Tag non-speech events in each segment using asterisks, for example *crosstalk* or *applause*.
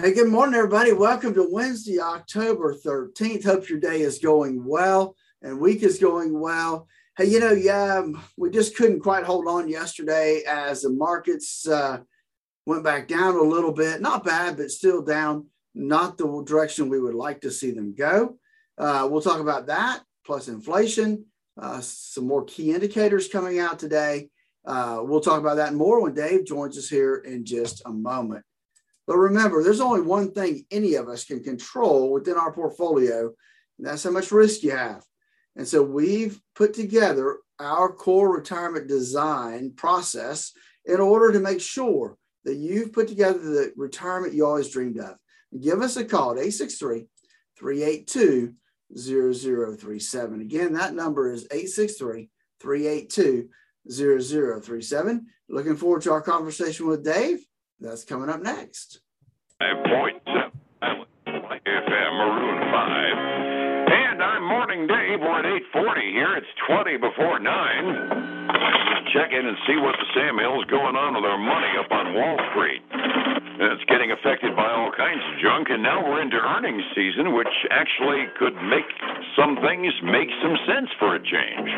Hey, good morning, everybody. Welcome to Wednesday, October 13th. Hope your day is going well and week is going well. Hey, you know, yeah, we just couldn't quite hold on yesterday as the markets uh, went back down a little bit. Not bad, but still down. Not the direction we would like to see them go. Uh, we'll talk about that, plus inflation, uh, some more key indicators coming out today. Uh, we'll talk about that more when Dave joins us here in just a moment. But remember, there's only one thing any of us can control within our portfolio, and that's how much risk you have. And so we've put together our core retirement design process in order to make sure that you've put together the retirement you always dreamed of. Give us a call at 863 382 0037. Again, that number is 863 382 0037. Looking forward to our conversation with Dave. That's coming up next. 5.7 FM Maroon 5. And I'm Morning Dave. We're at 840 here. It's 20 before 9. Check in and see what the Sam Hill's going on with our money up on Wall Street. It's getting affected by all kinds of junk, and now we're into earnings season, which actually could make some things make some sense for a change.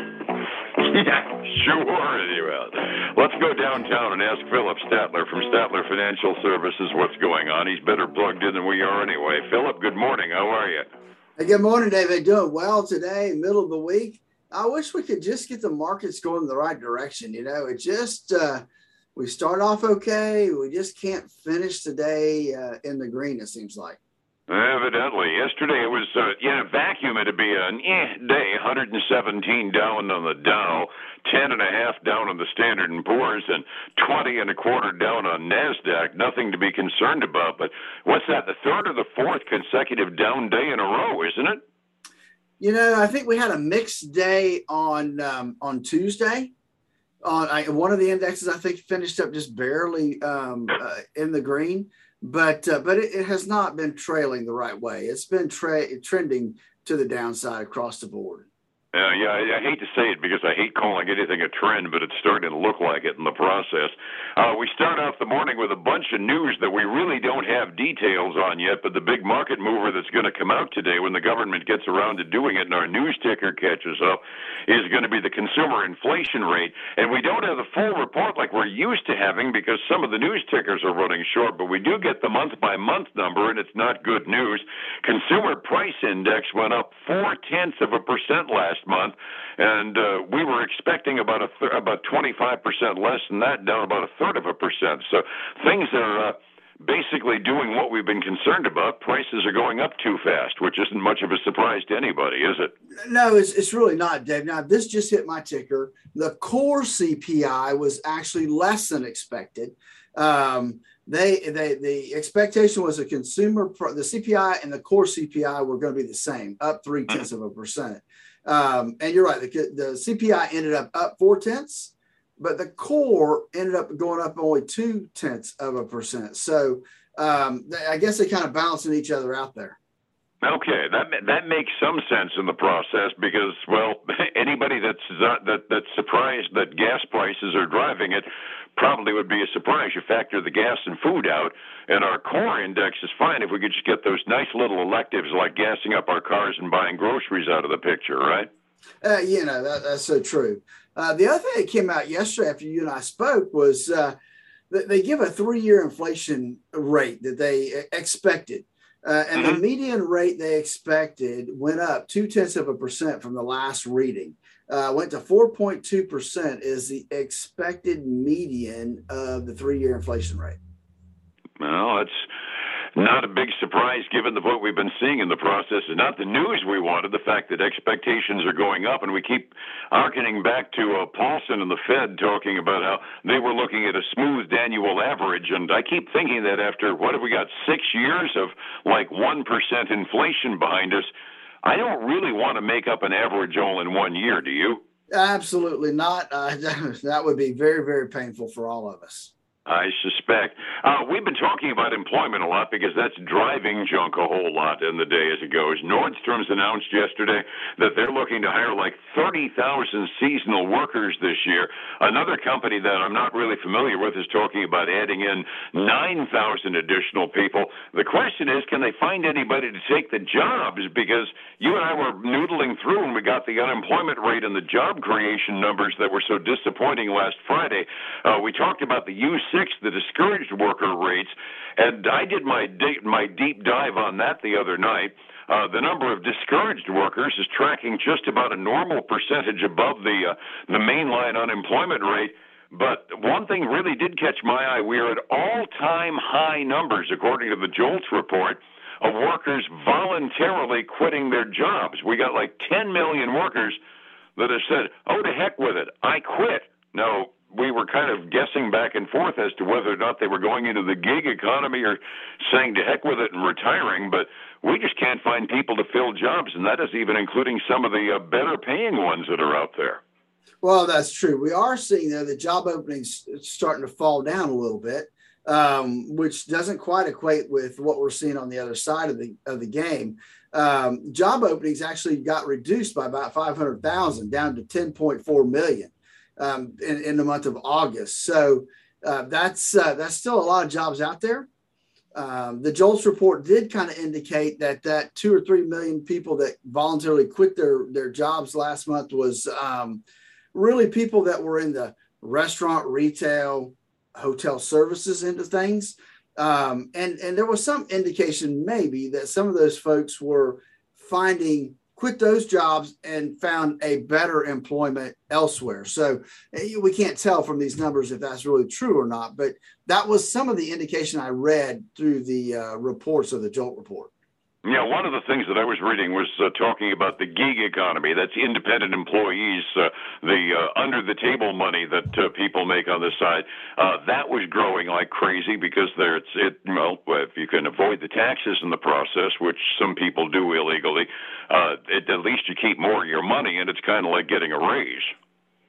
*laughs* yeah, sure will. Let's go downtown and ask Phillip Statler from Statler Financial Services what's going on. He's better plugged in than we are anyway. Phillip, good morning. How are you? Hey, good morning, David. Doing well today, middle of the week. I wish we could just get the markets going in the right direction. You know, it just uh, we start off okay. We just can't finish the day uh, in the green. It seems like. Evidently, yesterday it was uh, yeah vacuum. It'd be an eh day, 117 down on the Dow, 10 and a half down on the Standard and Poor's, and 20 and a quarter down on Nasdaq. Nothing to be concerned about. But what's that? The third or the fourth consecutive down day in a row, isn't it? You know, I think we had a mixed day on um, on Tuesday. On I, one of the indexes, I think finished up just barely um, uh, in the green but uh, but it, it, has not been trailing the right way. It's been tra- trending to the downside across the board. Uh, yeah, I, I hate to say it because I hate calling anything a trend, but it's starting to look like it in the process. Uh, we start off the morning with a bunch of news that we really don't have details on yet, but the big market mover that's going to come out today when the government gets around to doing it and our news ticker catches up is going to be the consumer inflation rate. And we don't have the full report like we're used to having because some of the news tickers are running short, but we do get the month by month number, and it's not good news. Consumer price index went up four tenths of a percent last last month, and uh, we were expecting about a th- about 25 percent less than that, down about a third of a percent. So things are. Uh, basically doing what we've been concerned about. Prices are going up too fast, which isn't much of a surprise to anybody, is it? No, it's, it's really not, Dave. Now, this just hit my ticker. The core CPI was actually less than expected. Um, they, they, the expectation was a consumer, the CPI and the core CPI were going to be the same, up three tenths of a percent. Um, and you're right, the, the CPI ended up up four tenths, but the core ended up going up only two tenths of a percent. So um, I guess they kind of balancing each other out there. Okay, that that makes some sense in the process because well, *laughs* anybody that's not, that that's surprised that gas prices are driving it probably would be a surprise. You factor the gas and food out, and our core index is fine if we could just get those nice little electives like gassing up our cars and buying groceries out of the picture, right? Uh, you know that, that's so true. Uh, the other thing that came out yesterday after you and I spoke was uh, that they give a three-year inflation rate that they expected uh, and mm-hmm. the median rate they expected went up two tenths of a percent from the last reading. Uh, went to 4.2% is the expected median of the three year inflation rate. Well, that's not a big surprise given the what we've been seeing in the process is not the news we wanted, the fact that expectations are going up. And we keep harkening back to uh, Paulson and the Fed talking about how they were looking at a smoothed annual average. And I keep thinking that after what have we got, six years of like 1% inflation behind us, I don't really want to make up an average all in one year, do you? Absolutely not. Uh, *laughs* that would be very, very painful for all of us. I suspect. Uh, we've been talking about employment a lot because that's driving junk a whole lot in the day as it goes. Nordstrom's announced yesterday that they're looking to hire like 30,000 seasonal workers this year. Another company that I'm not really familiar with is talking about adding in 9,000 additional people. The question is, can they find anybody to take the jobs? Because you and I were noodling through and we got the unemployment rate and the job creation numbers that were so disappointing last Friday. Uh, we talked about the use six, the discouraged worker rates, and I did my deep, my deep dive on that the other night. Uh, the number of discouraged workers is tracking just about a normal percentage above the uh, the mainline unemployment rate. But one thing really did catch my eye. We are at all-time high numbers, according to the JOLTS report, of workers voluntarily quitting their jobs. We got like 10 million workers that have said, "Oh, to heck with it, I quit." Now, we were kind of guessing back and forth as to whether or not they were going into the gig economy or saying to heck with it and retiring. But we just can't find people to fill jobs, and that is even including some of the uh, better paying ones that are out there. Well, that's true. We are seeing though the job openings starting to fall down a little bit, um, which doesn't quite equate with what we're seeing on the other side of the of the game. Um, job openings actually got reduced by about 500,000 down to 10.4 million um, in, in, the month of August. So uh, that's uh, that's still a lot of jobs out there. Um, the JOLTS report did kind of indicate that that two or three million people that voluntarily quit their their jobs last month was um, really people that were in the restaurant, retail, hotel services into things. Um, and and there was some indication maybe that some of those folks were finding quit those jobs and found a better employment elsewhere. So eh, we can't tell from these numbers if that's really true or not, but that was some of the indication I read through the uh, reports of the JOLT report. Yeah, one of the things that I was reading was uh, talking about the gig economy. That's independent employees, uh, the uh, under the table money that uh, people make on the side. Uh, that was growing like crazy because there's it. Well, if you can avoid the taxes in the process, which some people do illegally, uh, it, at least you keep more of your money, and it's kind of like getting a raise.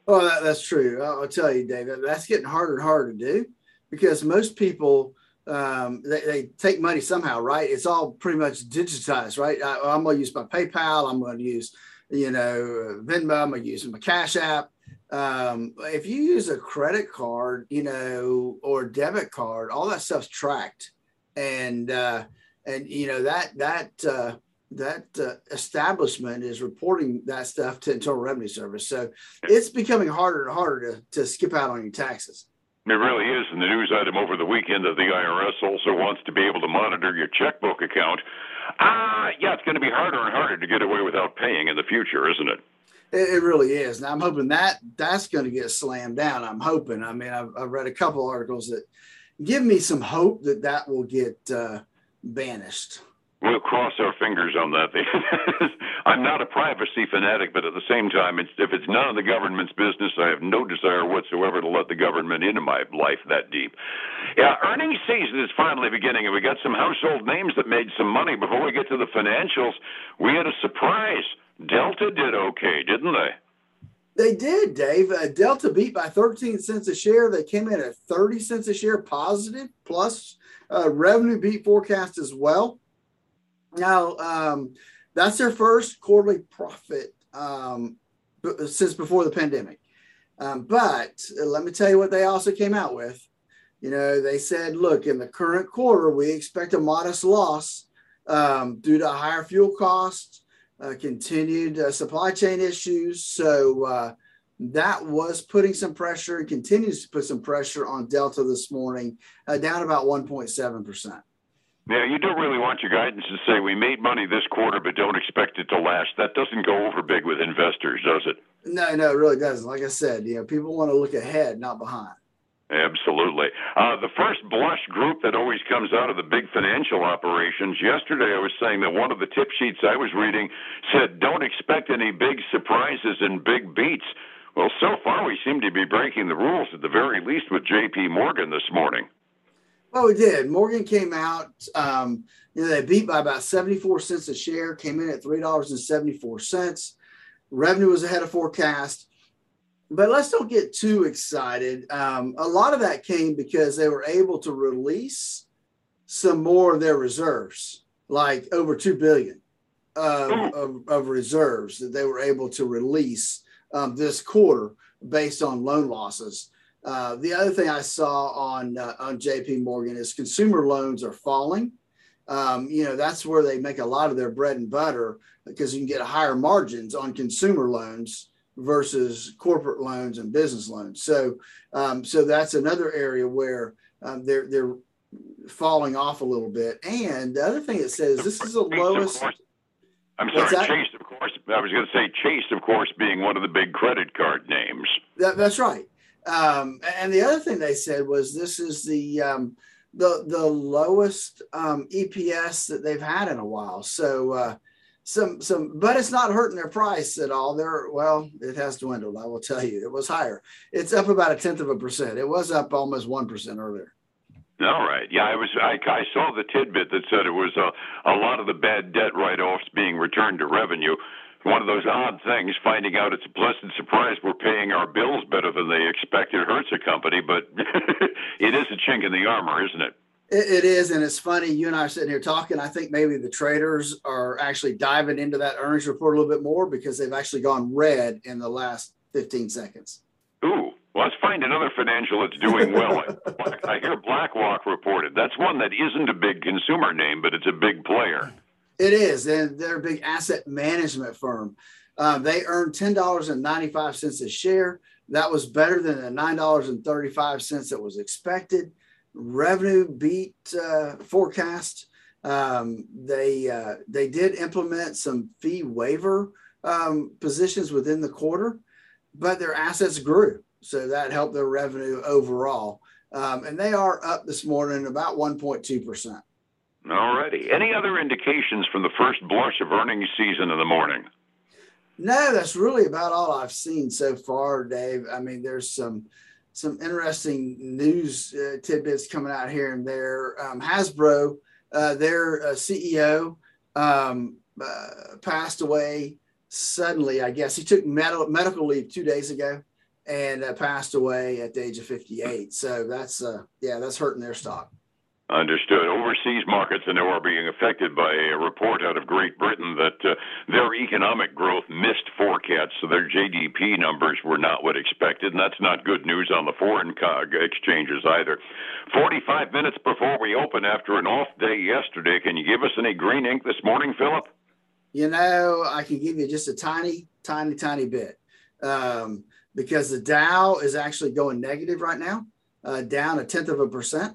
Oh, that, that's true. I'll tell you, David, that's getting harder and harder to do because most people um, they, they, take money somehow, right? It's all pretty much digitized, right? I, am going to use my PayPal. I'm going to use, you know, Venmo. I'm going to use my Cash App. Um, if you use a credit card, you know, or debit card, all that stuff's tracked, and uh, and you know that that uh, that uh, establishment is reporting that stuff to Internal Revenue Service. So it's becoming harder and harder to to skip out on your taxes. It really is. And the news item over the weekend that the IRS also wants to be able to monitor your checkbook account. Ah, yeah, it's going to be harder and harder to get away without paying in the future, isn't it? It, it really is. Now I'm hoping that that's going to get slammed down. I'm hoping. I mean, I've, I've read a couple articles that give me some hope that that will get uh, banished. We'll cross our fingers on that. *laughs* I'm not a privacy fanatic, but at the same time, it's, if it's none of the government's business, I have no desire whatsoever to let the government into my life that deep. Yeah, earnings season is finally beginning, and we got some household names that made some money. Before we get to the financials, we had a surprise. Delta did okay, didn't they? They did, Dave. Uh, Delta beat by 13 cents a share. They came in at 30 cents a share positive, plus uh, revenue beat forecast as well. Now, um, that's their first quarterly profit um, since before the pandemic. Um, but let me tell you what they also came out with. You know, they said, look, in the current quarter, we expect a modest loss um, due to higher fuel costs, uh, continued uh, supply chain issues. So uh, that was putting some pressure and continues to put some pressure on Delta this morning, uh, down about 1.7%. Yeah, you don't really want your guidance to say we made money this quarter, but don't expect it to last. That doesn't go over big with investors, does it? No, no, it really doesn't. Like I said, you know, people want to look ahead, not behind. Absolutely. Uh, the first blush group that always comes out of the big financial operations. Yesterday, I was saying that one of the tip sheets I was reading said, "Don't expect any big surprises and big beats." Well, so far we seem to be breaking the rules at the very least with J.P. Morgan this morning. Well, we did. Morgan came out. Um, you know, they beat by about 74 cents a share, came in at $3.74. Revenue was ahead of forecast. but let's don't get too excited. Um, a lot of that came because they were able to release some more of their reserves, like over two billion of, of, of reserves that they were able to release um, this quarter based on loan losses. Uh, the other thing I saw on uh, on JP Morgan is consumer loans are falling. Um, you know that's where they make a lot of their bread and butter because you can get higher margins on consumer loans versus corporate loans and business loans. So um, so that's another area where um, they're they're falling off a little bit. And the other thing it says this is the lowest. I'm sorry, Chase, of course. I was going to say Chase, of course, being one of the big credit card names. That, that's right. Um, and the other thing they said was this is the um, the the lowest um, EPS that they've had in a while. So uh, some some, but it's not hurting their price at all. They're well, it has dwindled. I will tell you, it was higher. It's up about a tenth of a percent. It was up almost one percent earlier. All right. Yeah, I was. I, I saw the tidbit that said it was a, a lot of the bad debt write-offs being returned to revenue one of those odd things, finding out it's a pleasant surprise we're paying our bills better than they expected hurts a company, but *laughs* it is a chink in the armor, isn't it? it is, and it's funny. You and I are sitting here talking. I think maybe the traders are actually diving into that earnings report a little bit more because they've actually gone red in the last 15 seconds. Ooh, well, let's find another financial that's doing well. I hear BlackRock reported. That's one that isn't a big consumer name, but it's a big player. It is, and they're a big asset management firm. Uh, they earned ten dollars and ninety five cents a share. That was better than the nine dollars and thirty five cents that was expected. Revenue beat uh, forecast. Um, they uh, they did implement some fee waiver um, positions within the quarter, but their assets grew, so that helped their revenue overall. Um, and they are up this morning about 1.2 percent. All righty. Any other indications from the first blush of earnings season in the morning? No, that's really about all I've seen so far, Dave. I mean, there's some some interesting news uh, tidbits coming out here and there. Um, Hasbro, uh, their uh, CEO, um, uh, passed away suddenly. I guess he took med- medical leave two days ago and uh, passed away at the age of 58. So that's uh, yeah, that's hurting their stock. Understood. Overseas markets, I know, are being affected by a report out of Great Britain that uh, their economic growth missed forecasts, so their GDP numbers were not what expected, and that's not good news on the foreign COG exchanges either. 45 minutes before we open after an off day yesterday, can you give us any green ink this morning, Phillip? You know, I can give you just a tiny, tiny, tiny bit um, because the Dow is actually going negative right now, uh, down a tenth of a percent.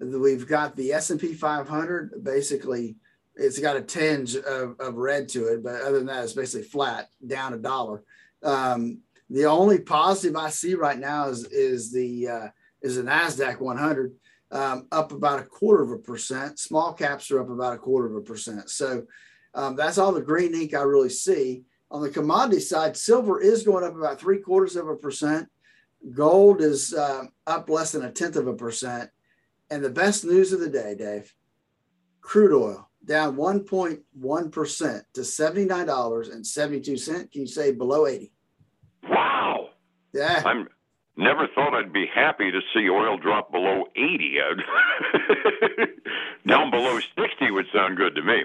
We've got the S&P 500. Basically, it's got a tinge of, of red to it, but other than that, it's basically flat, down a dollar. Um, the only positive I see right now is is the uh, is the Nasdaq 100 um, up about a quarter of a percent. Small caps are up about a quarter of a percent. So um, that's all the green ink I really see. On the commodity side, silver is going up about three quarters of a percent. Gold is uh, up less than a tenth of a percent. And the best news of the day, Dave crude oil down 1.1% to $79.72. Can you say below 80? Wow. Yeah. I'm never thought I'd be happy to see oil drop below 80. *laughs* Down below 60 would sound good to me.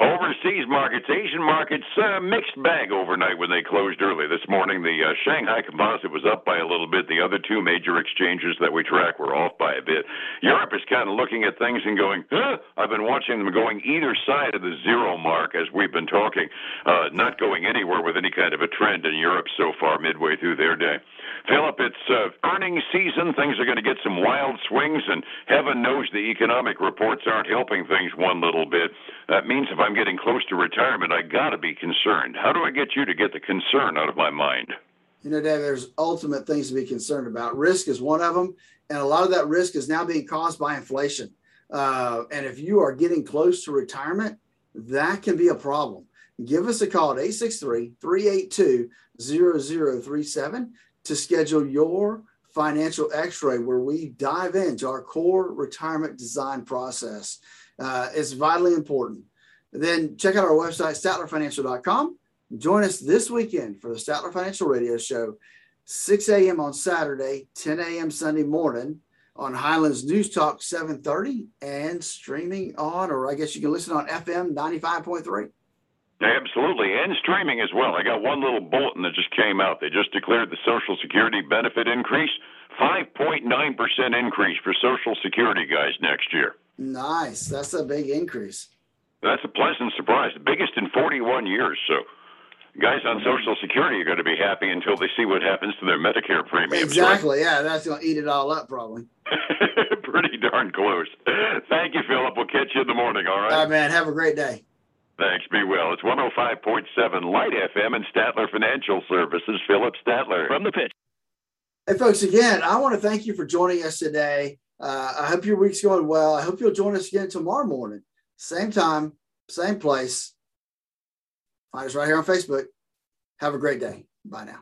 Overseas markets, Asian markets, uh, mixed bag overnight when they closed early this morning. The uh, Shanghai Composite was up by a little bit. The other two major exchanges that we track were off by a bit. Europe is kind of looking at things and going, huh? I've been watching them going either side of the zero mark as we've been talking, uh, not going anywhere with any kind of a trend in Europe so far midway through their day. Phillip, it's uh, earnings season. Things are going to get some wild swings, and heaven knows the economic reports aren't helping things one little bit. That means if I'm getting close to retirement, I got to be concerned. How do I get you to get the concern out of my mind? You know, Dave, there's ultimate things to be concerned about. Risk is one of them, and a lot of that risk is now being caused by inflation. Uh, and if you are getting close to retirement, that can be a problem. Give us a call at 863 382 0037 to schedule your financial x-ray where we dive into our core retirement design process uh, it's vitally important then check out our website statlerfinancial.com join us this weekend for the statler financial radio show 6 a.m. on Saturday, 10 a.m. Sunday morning on Highlands News Talk 730 and streaming on, or I guess you can listen on FM 95.3. Absolutely, and streaming as well. I got one little bulletin that just came out. They just declared the Social Security benefit increase 5.9% increase for Social Security guys next year. Nice. That's a big increase. That's a pleasant surprise, the biggest in 41 years. So, guys on Social Security are going to be happy until they see what happens to their Medicare premiums. Exactly. Right? Yeah, that's going to eat it all up, probably. *laughs* Pretty darn close. Thank you, Phillip. We'll catch you in the morning. All right. All right, man. Have a great day. Thanks. Be well. It's 105.7 Light FM and Statler Financial Services. Phillip Statler from the pitch. Hey, folks, again, I want to thank you for joining us today. Uh, I hope your week's going well. I hope you'll join us again tomorrow morning. Same time, same place. Find us right here on Facebook. Have a great day. Bye now.